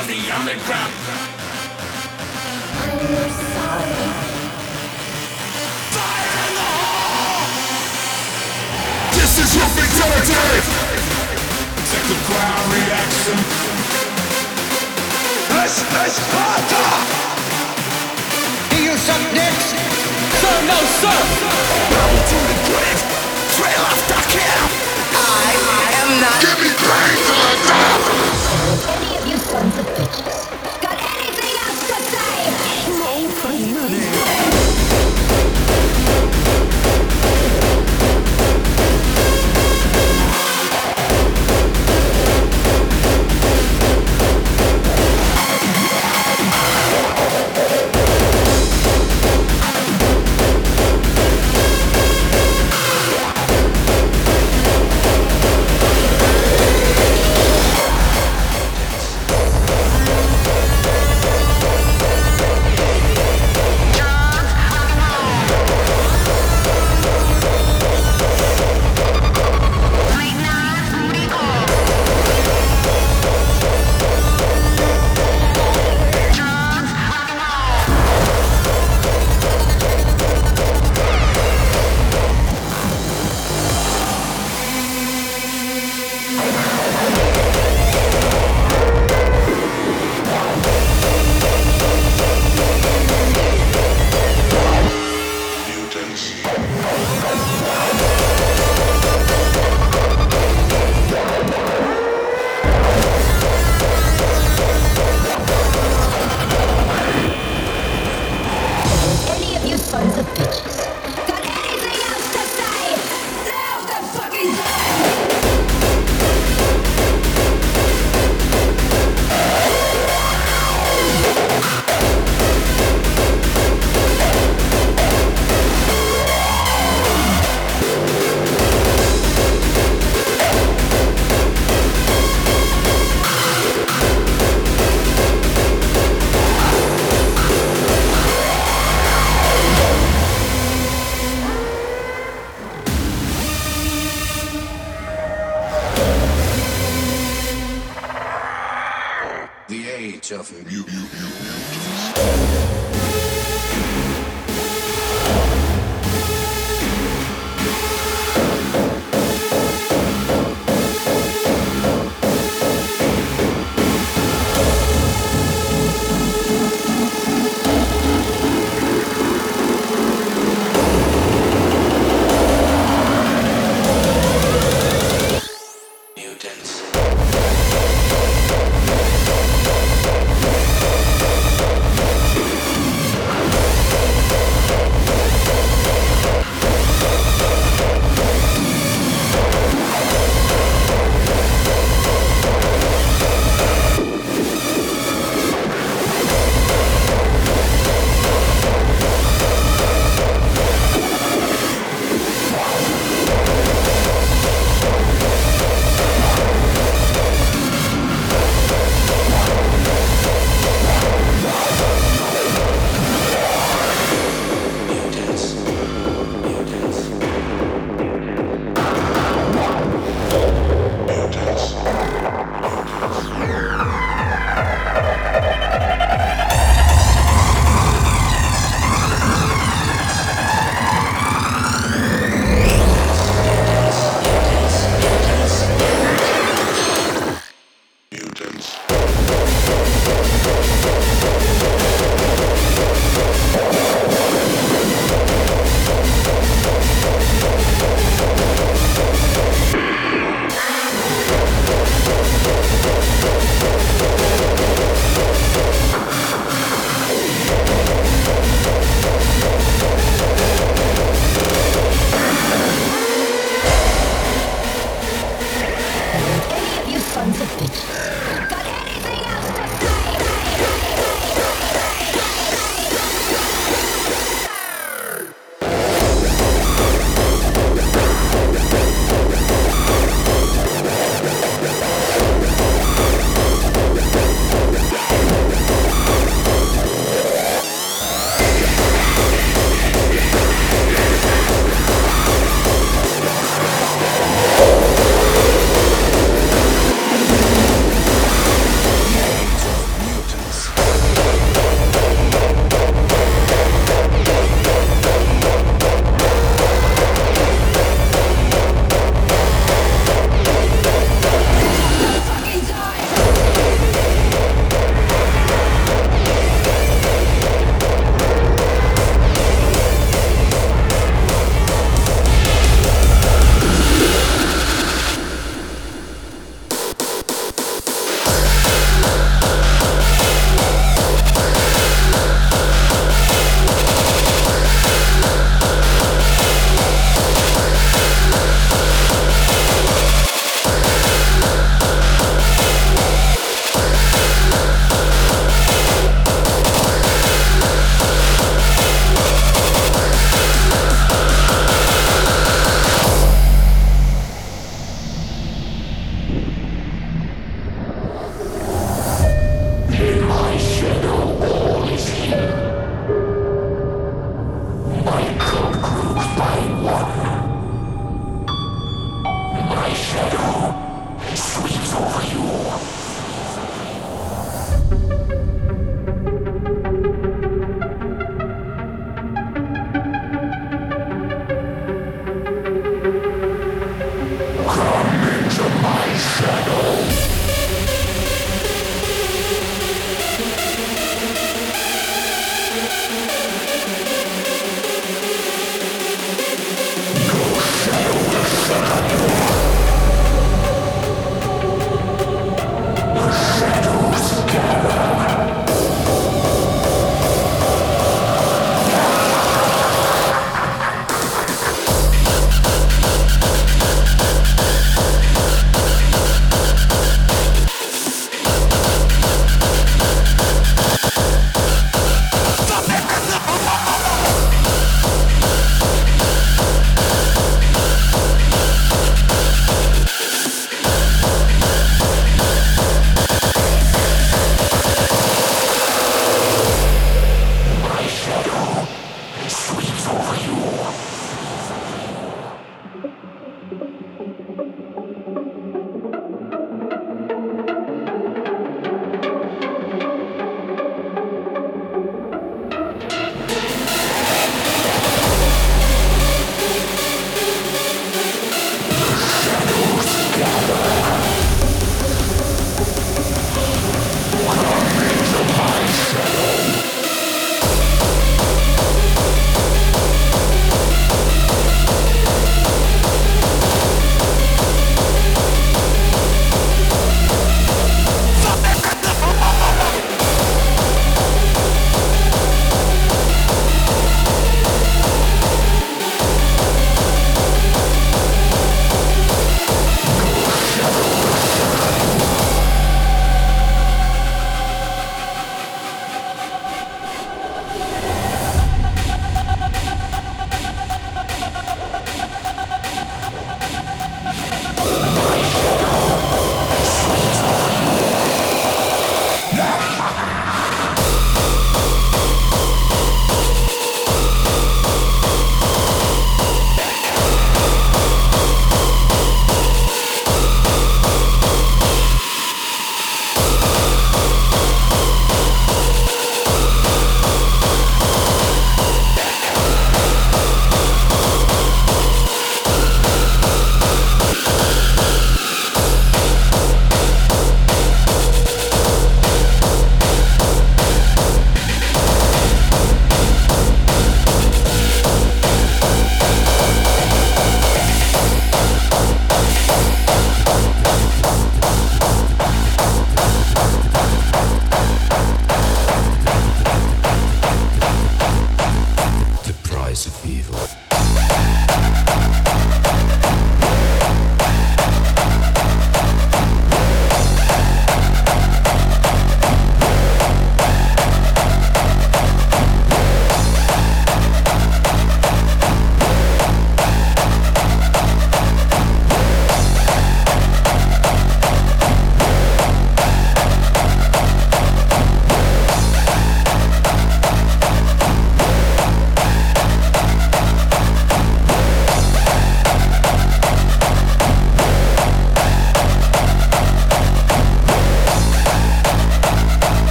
Of the underground. I'm sire. Fire in the hole! This is your fatality! Take the crowd reaction. Let's, let's Sparta! Do you suck dicks? Sir, no, sir! Roll to the grave. Trail after kill. I, I am not. Give me pain till I die! Thank you.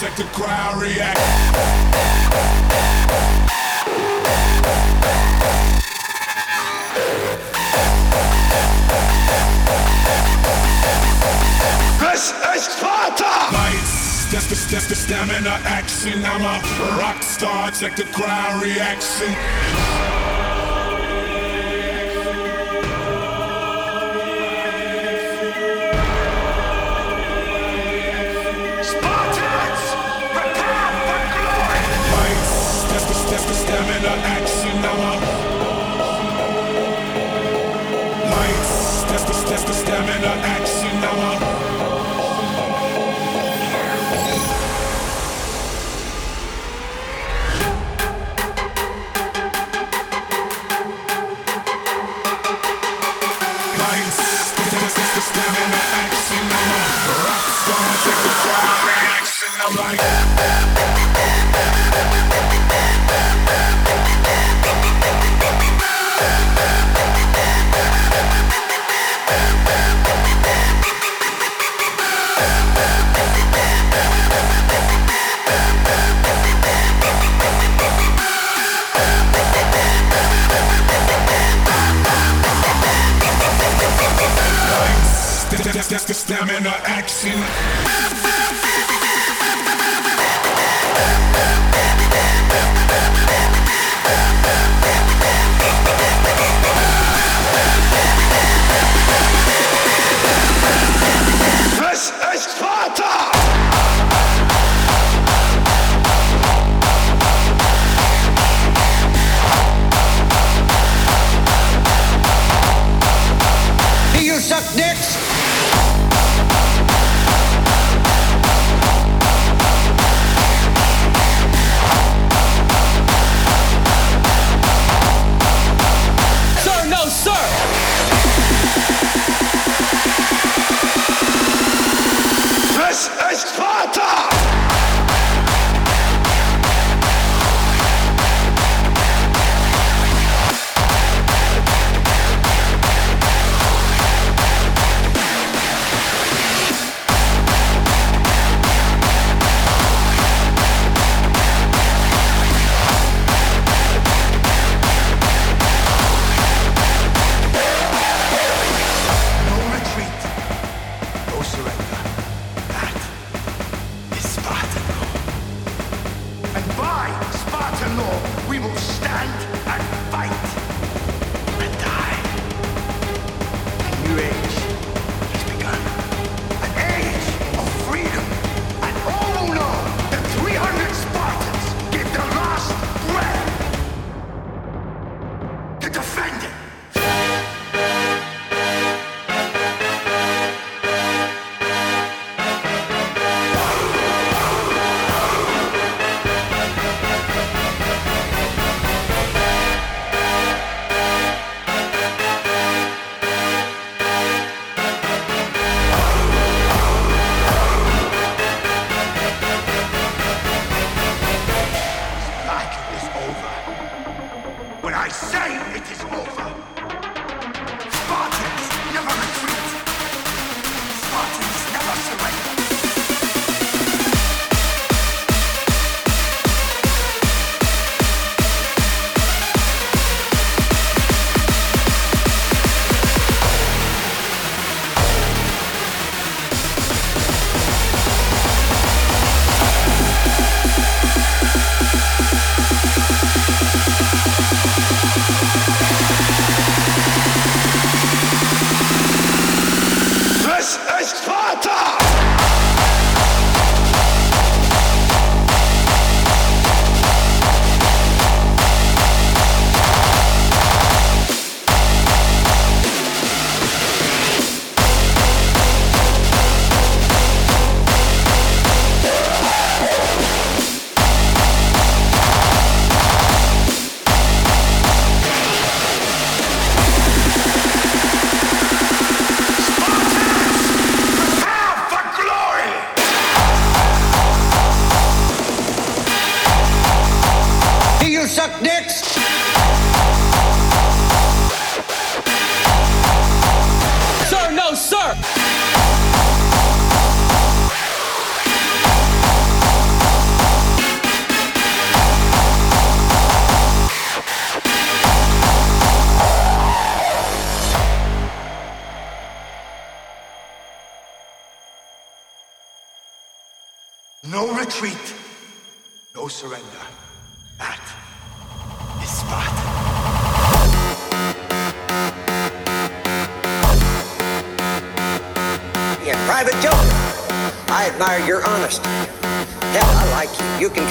Check the crowd react. Es ist Vater! Lights. That's the, that's the stamina action. I'm a rock star. Check the crowd reaction. Island. an accent.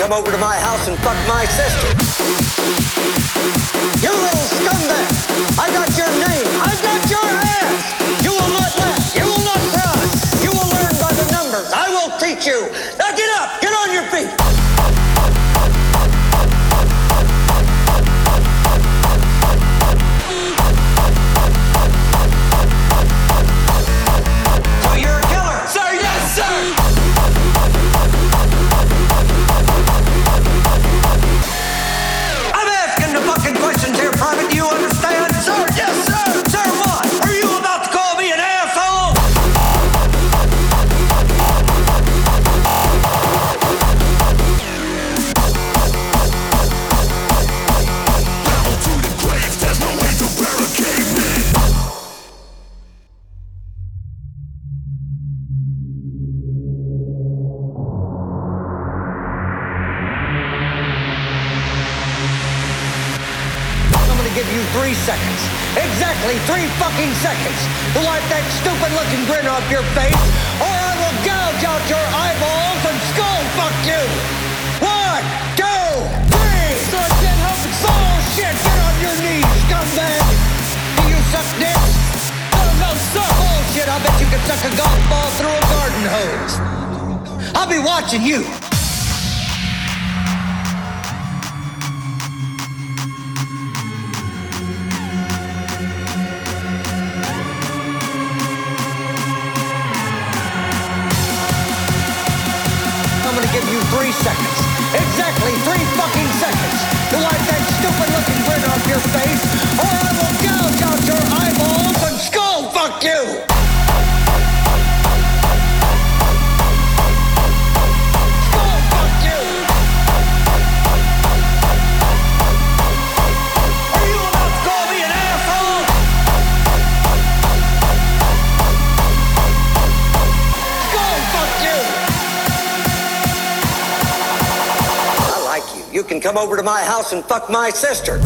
You. Come over to my house and fuck my sister.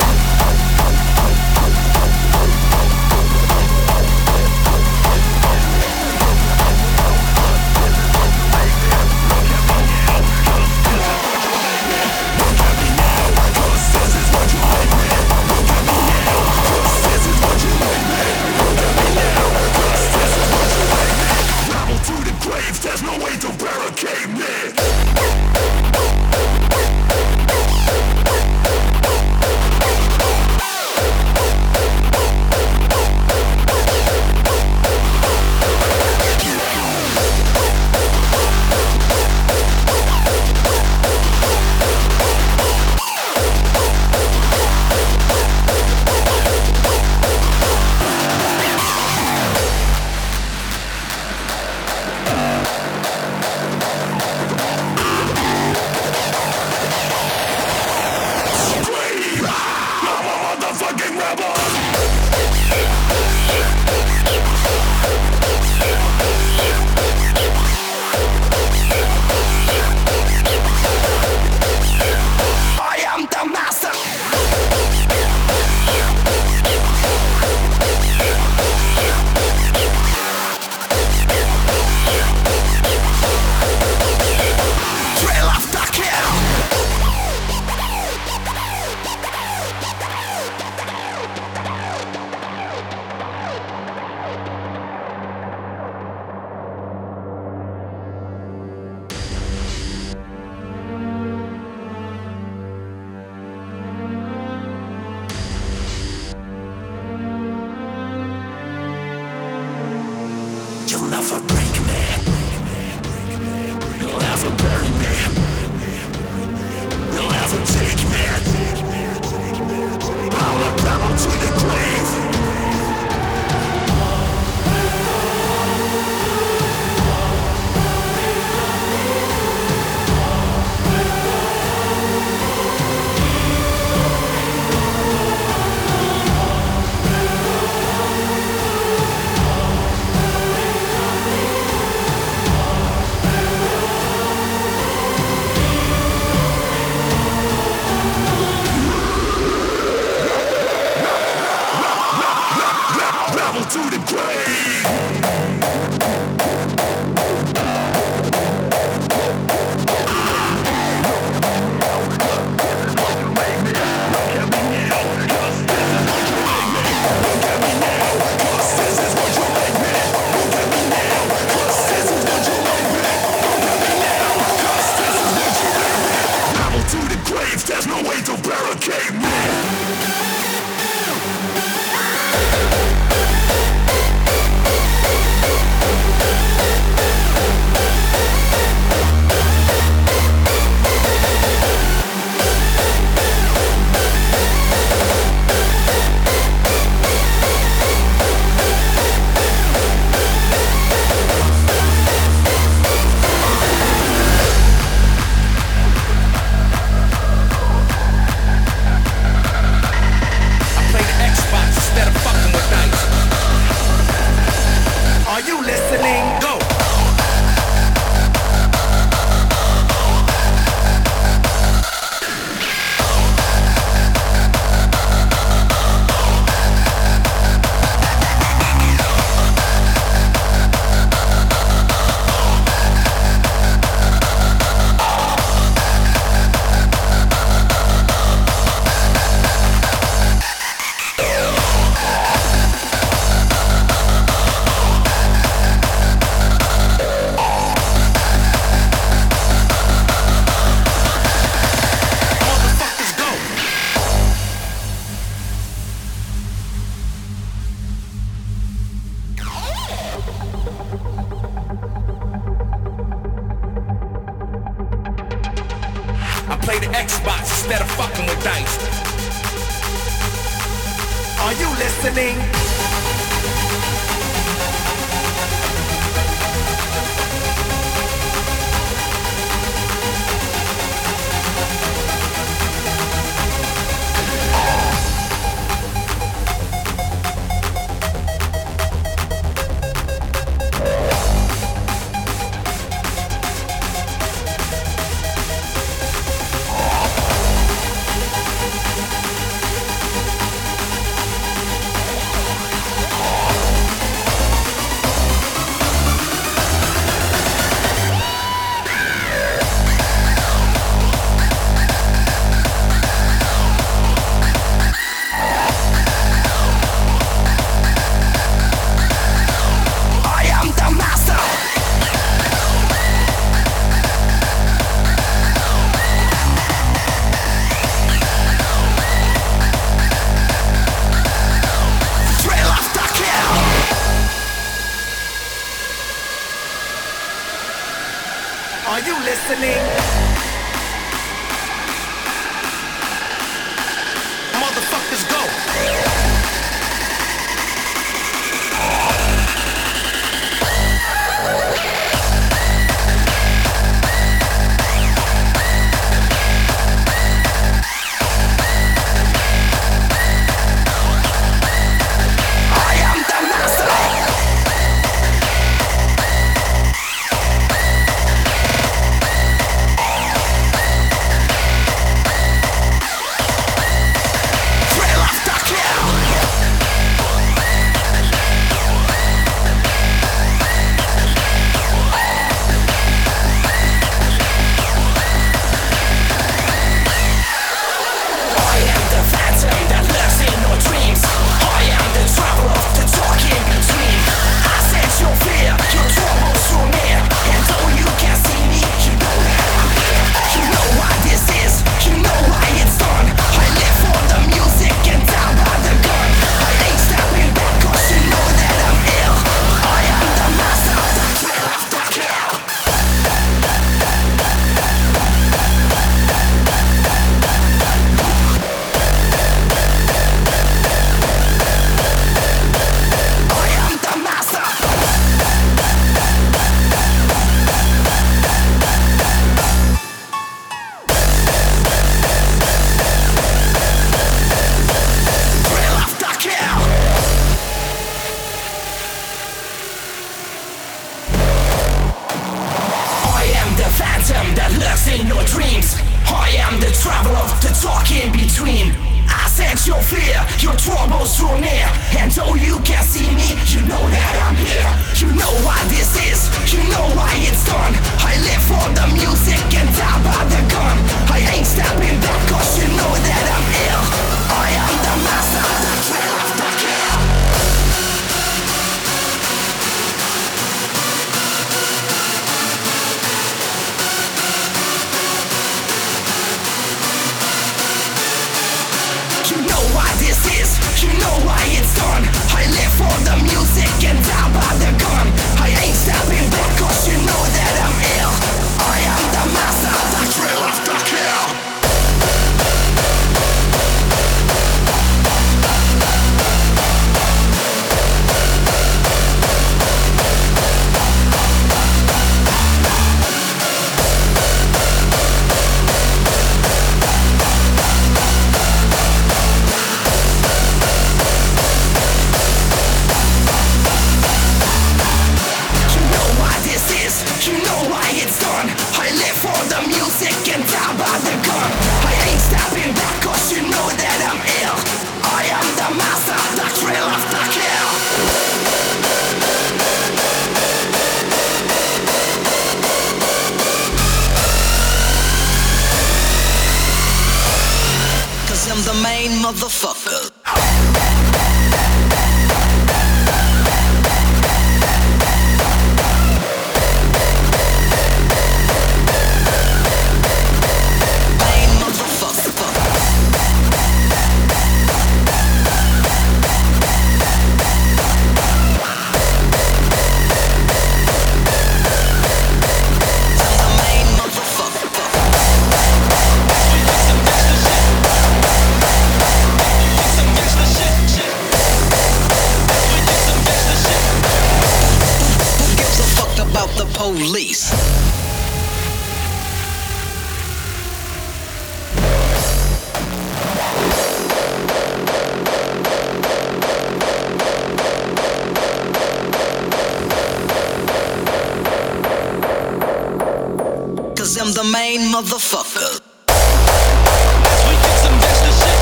I'm the main motherfucker. As we get some best shit.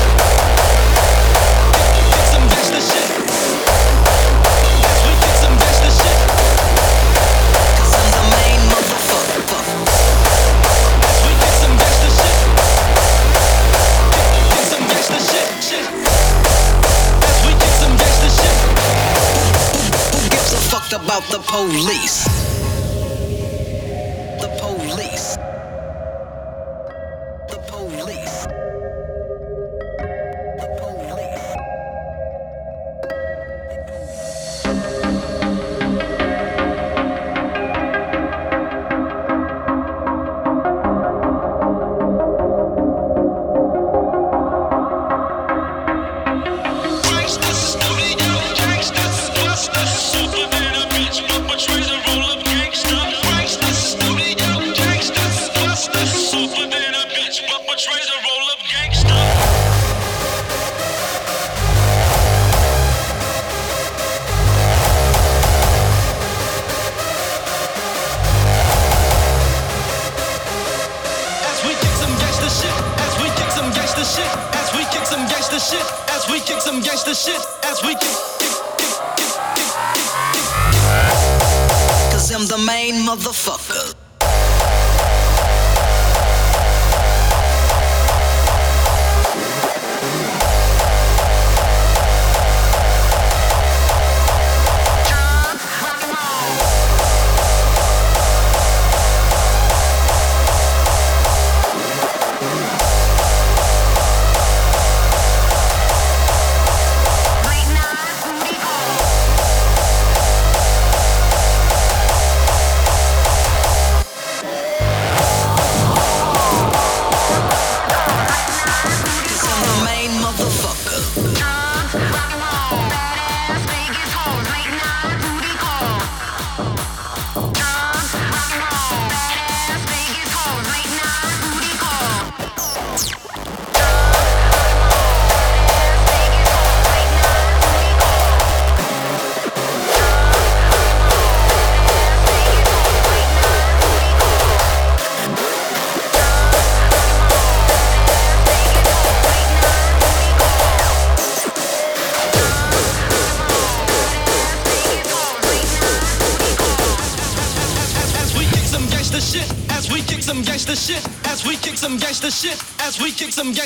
Get some best shit. As we get some best shit. Cause I'm the main motherfucker. But we get some best to shit. Who gives a fuck about the police?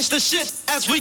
Some gangster shit as we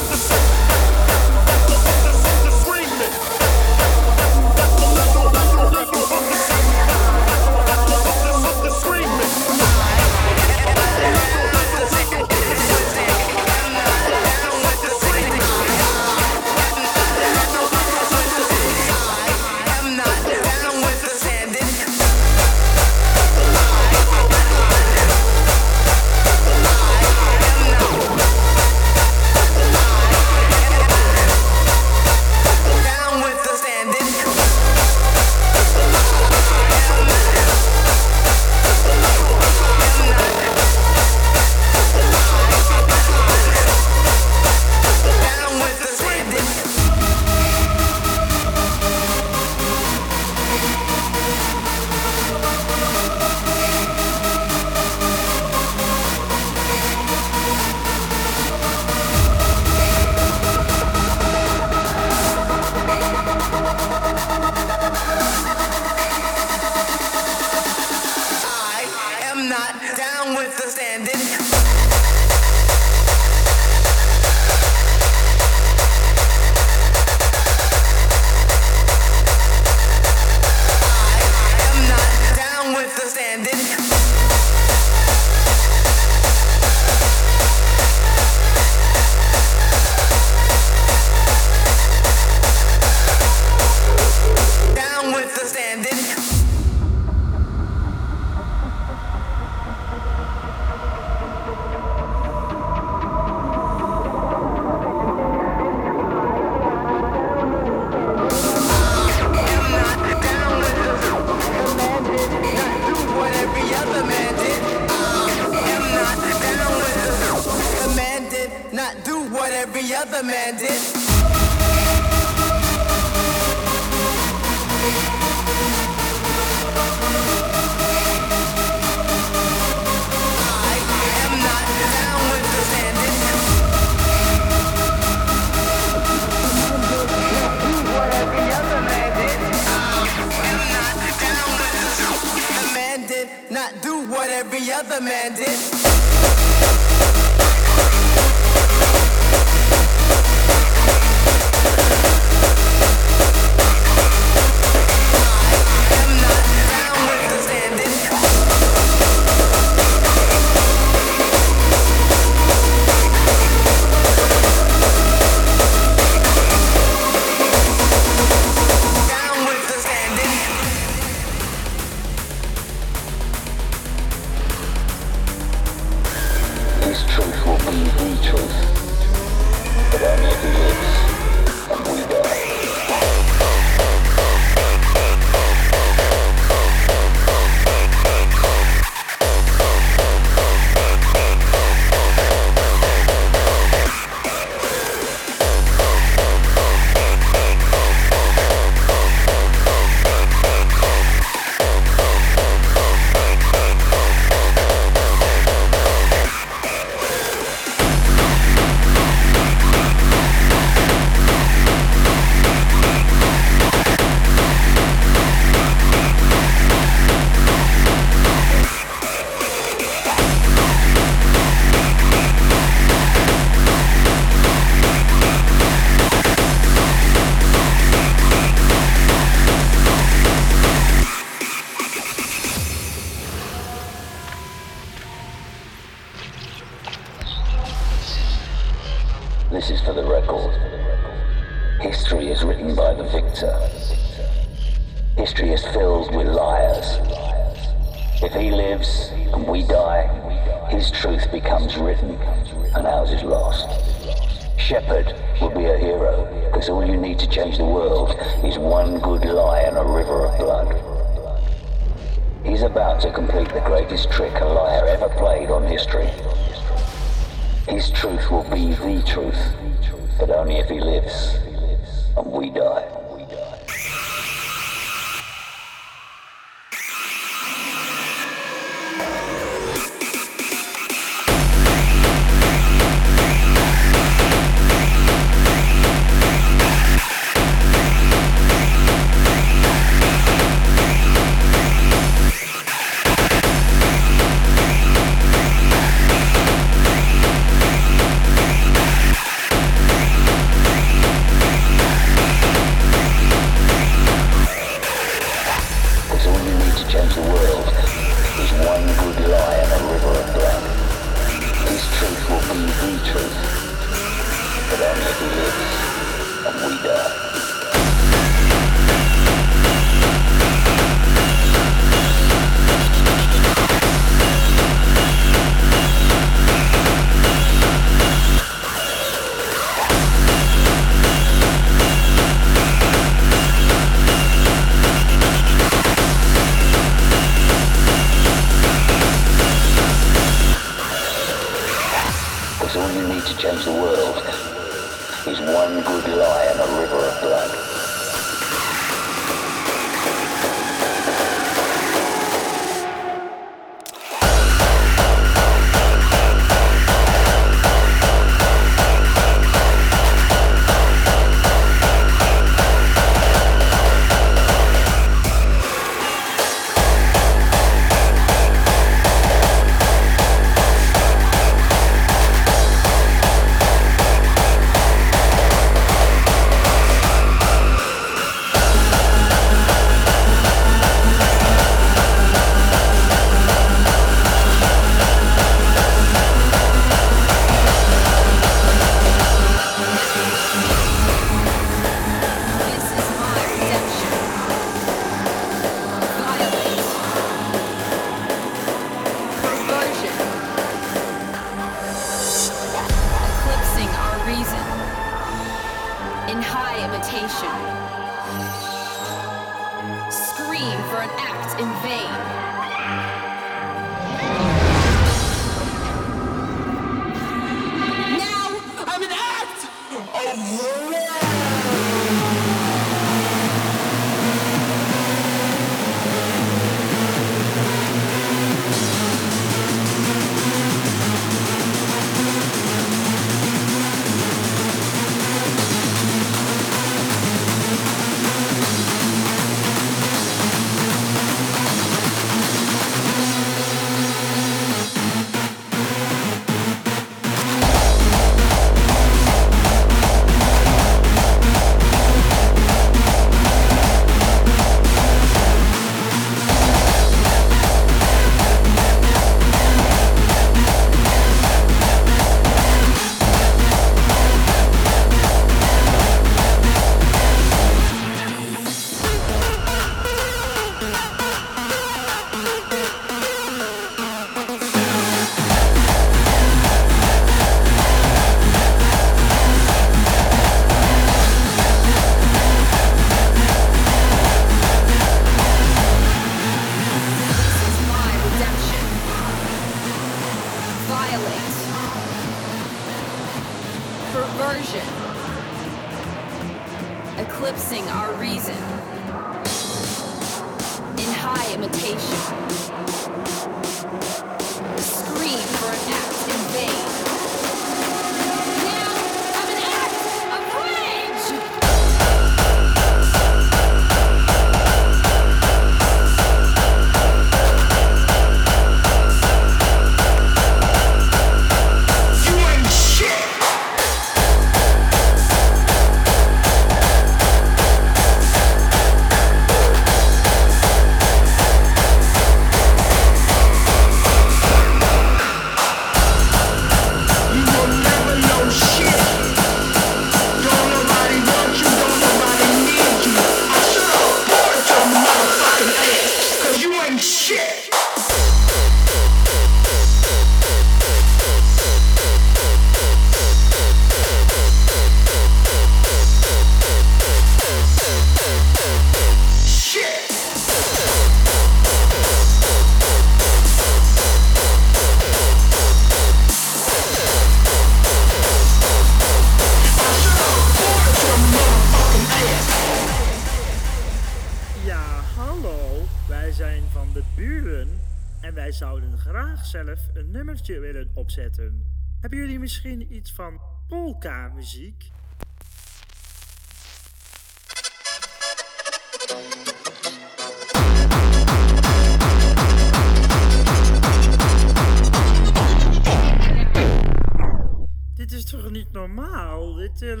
Dit is toch niet normaal? Dit, eh,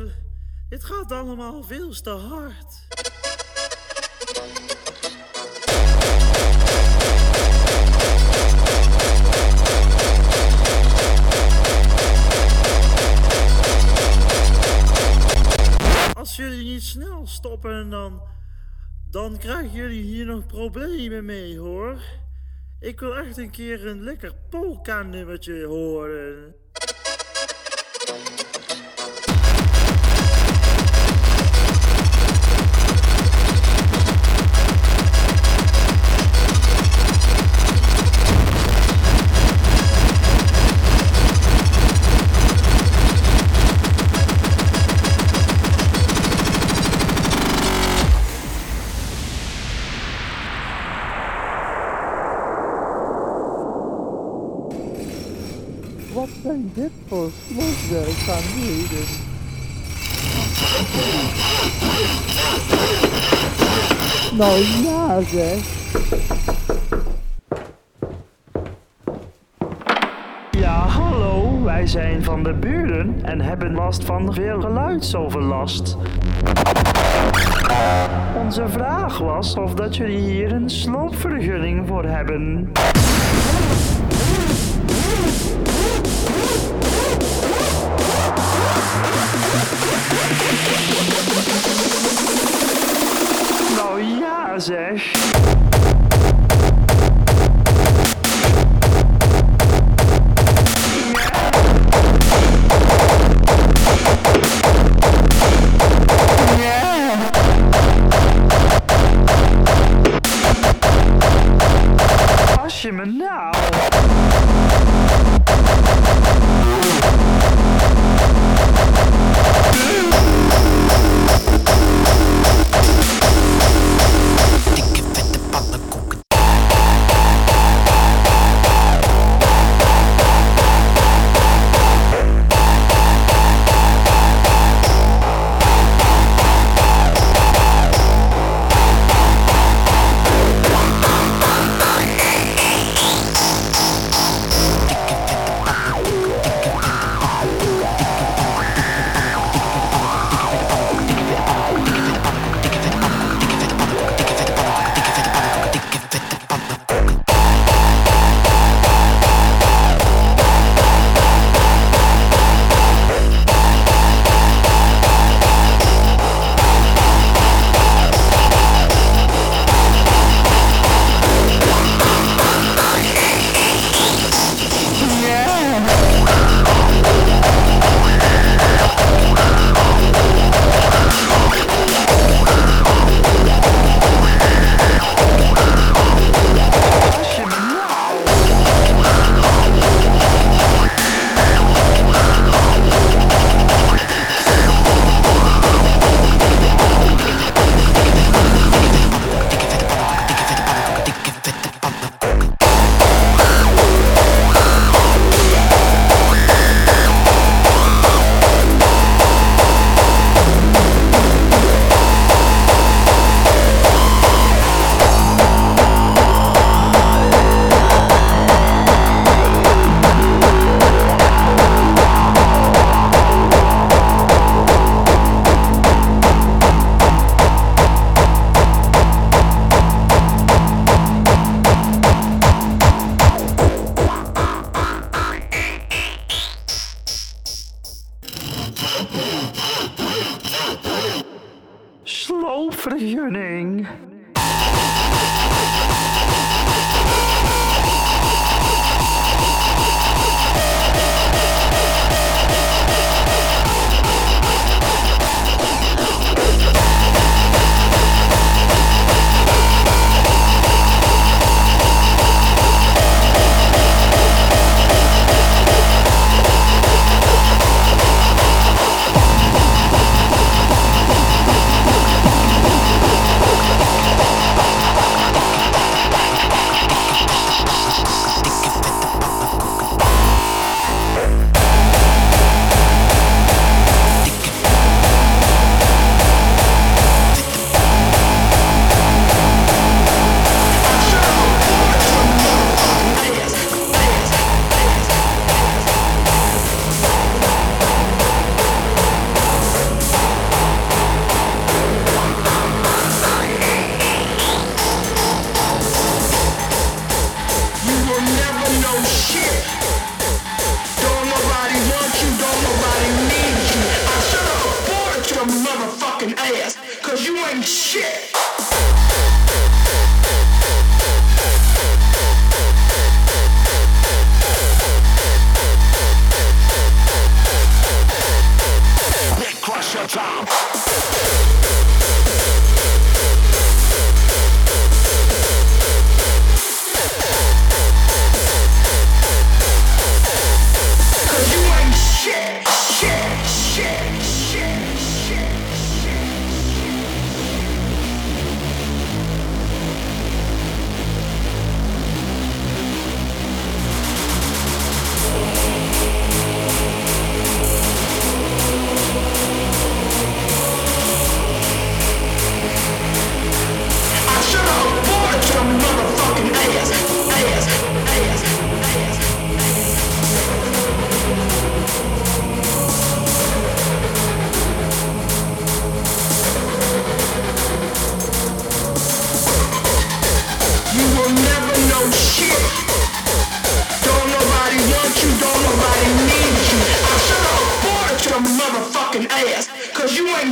dit gaat allemaal veel te hard. Stoppen, dan, dan krijgen jullie hier nog problemen mee hoor. Ik wil echt een keer een lekker polka-nummertje horen. Nou zeg. Ja, hallo, wij zijn van de buren en hebben last van veel geluidsoverlast. Onze vraag was of dat jullie hier een sloopvergunning voor hebben. Azef.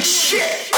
Shit.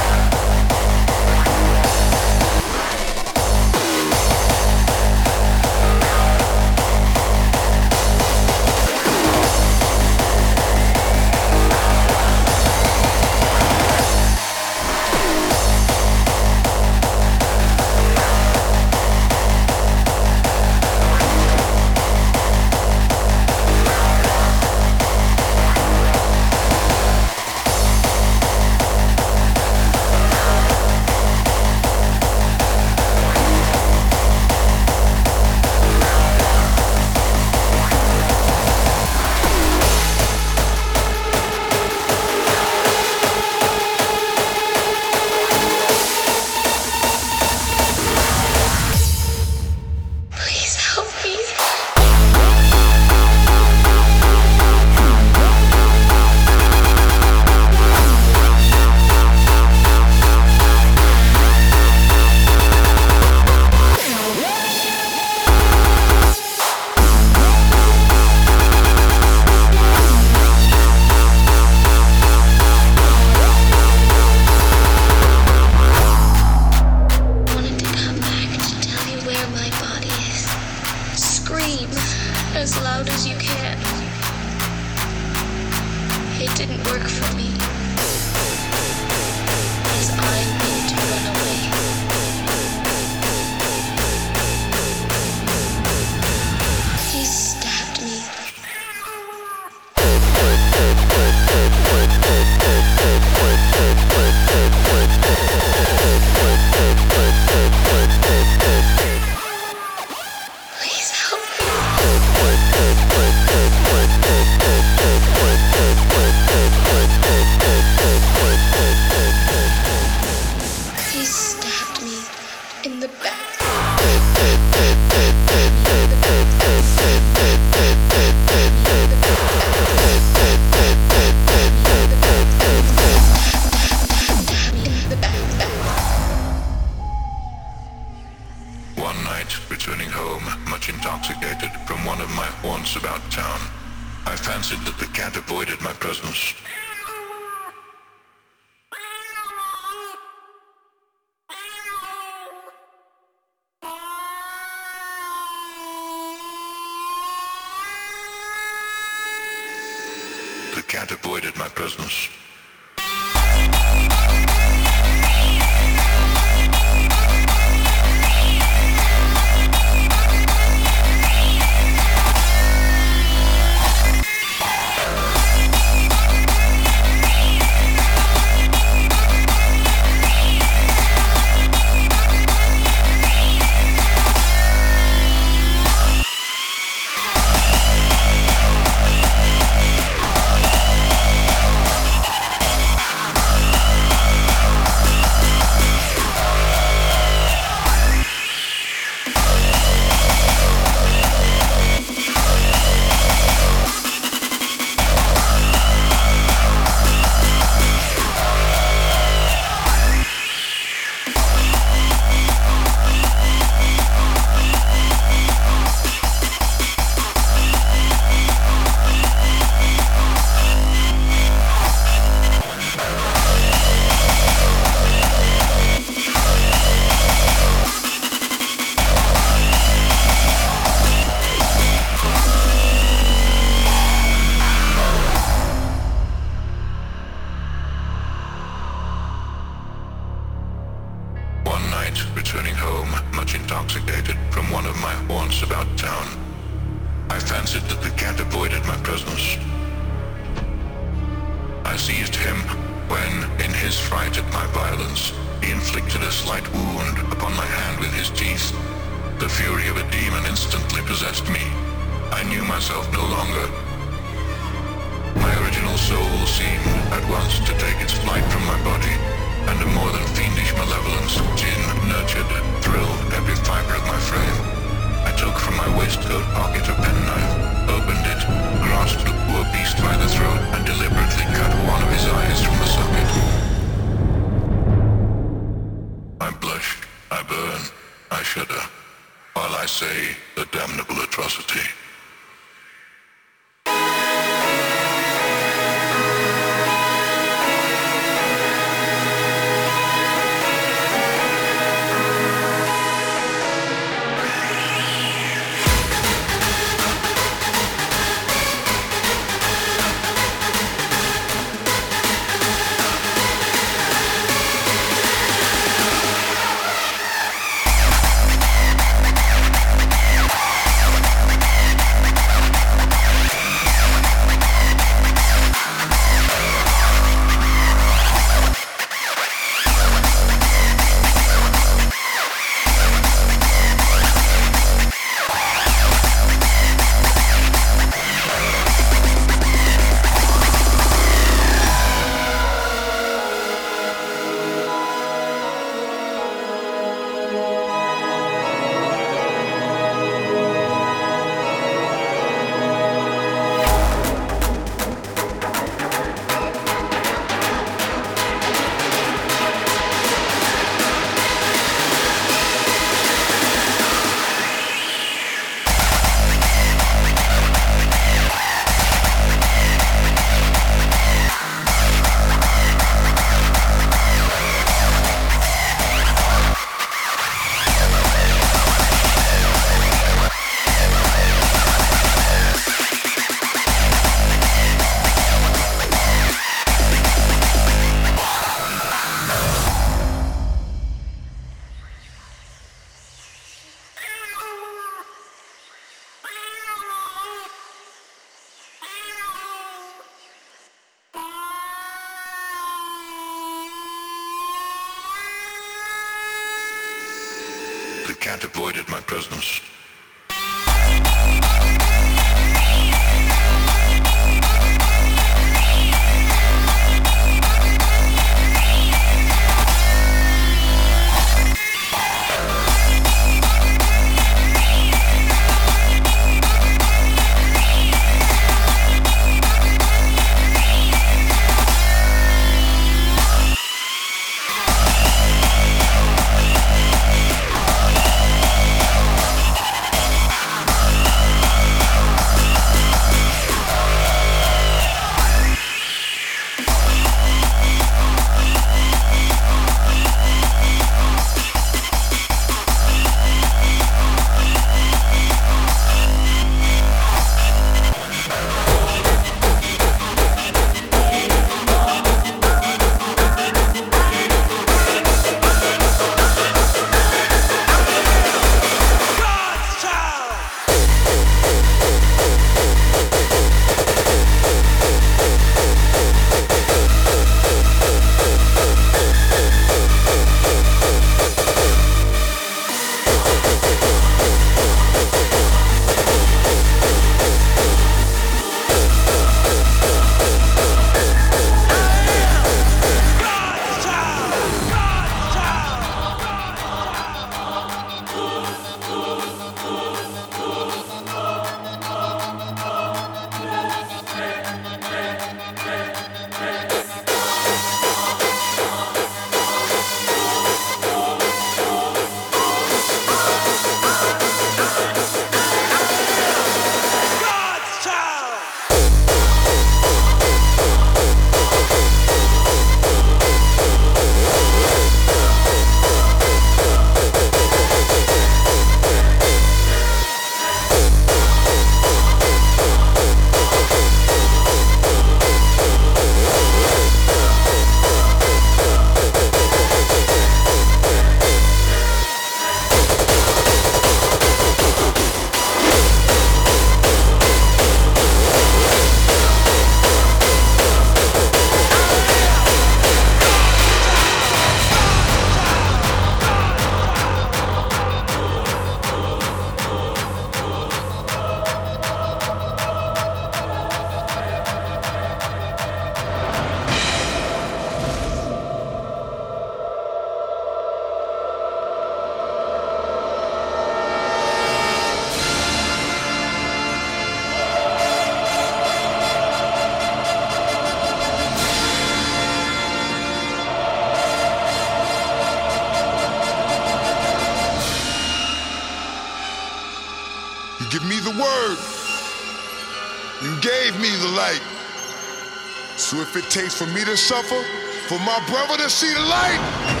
Suffer, for my brother to see the light,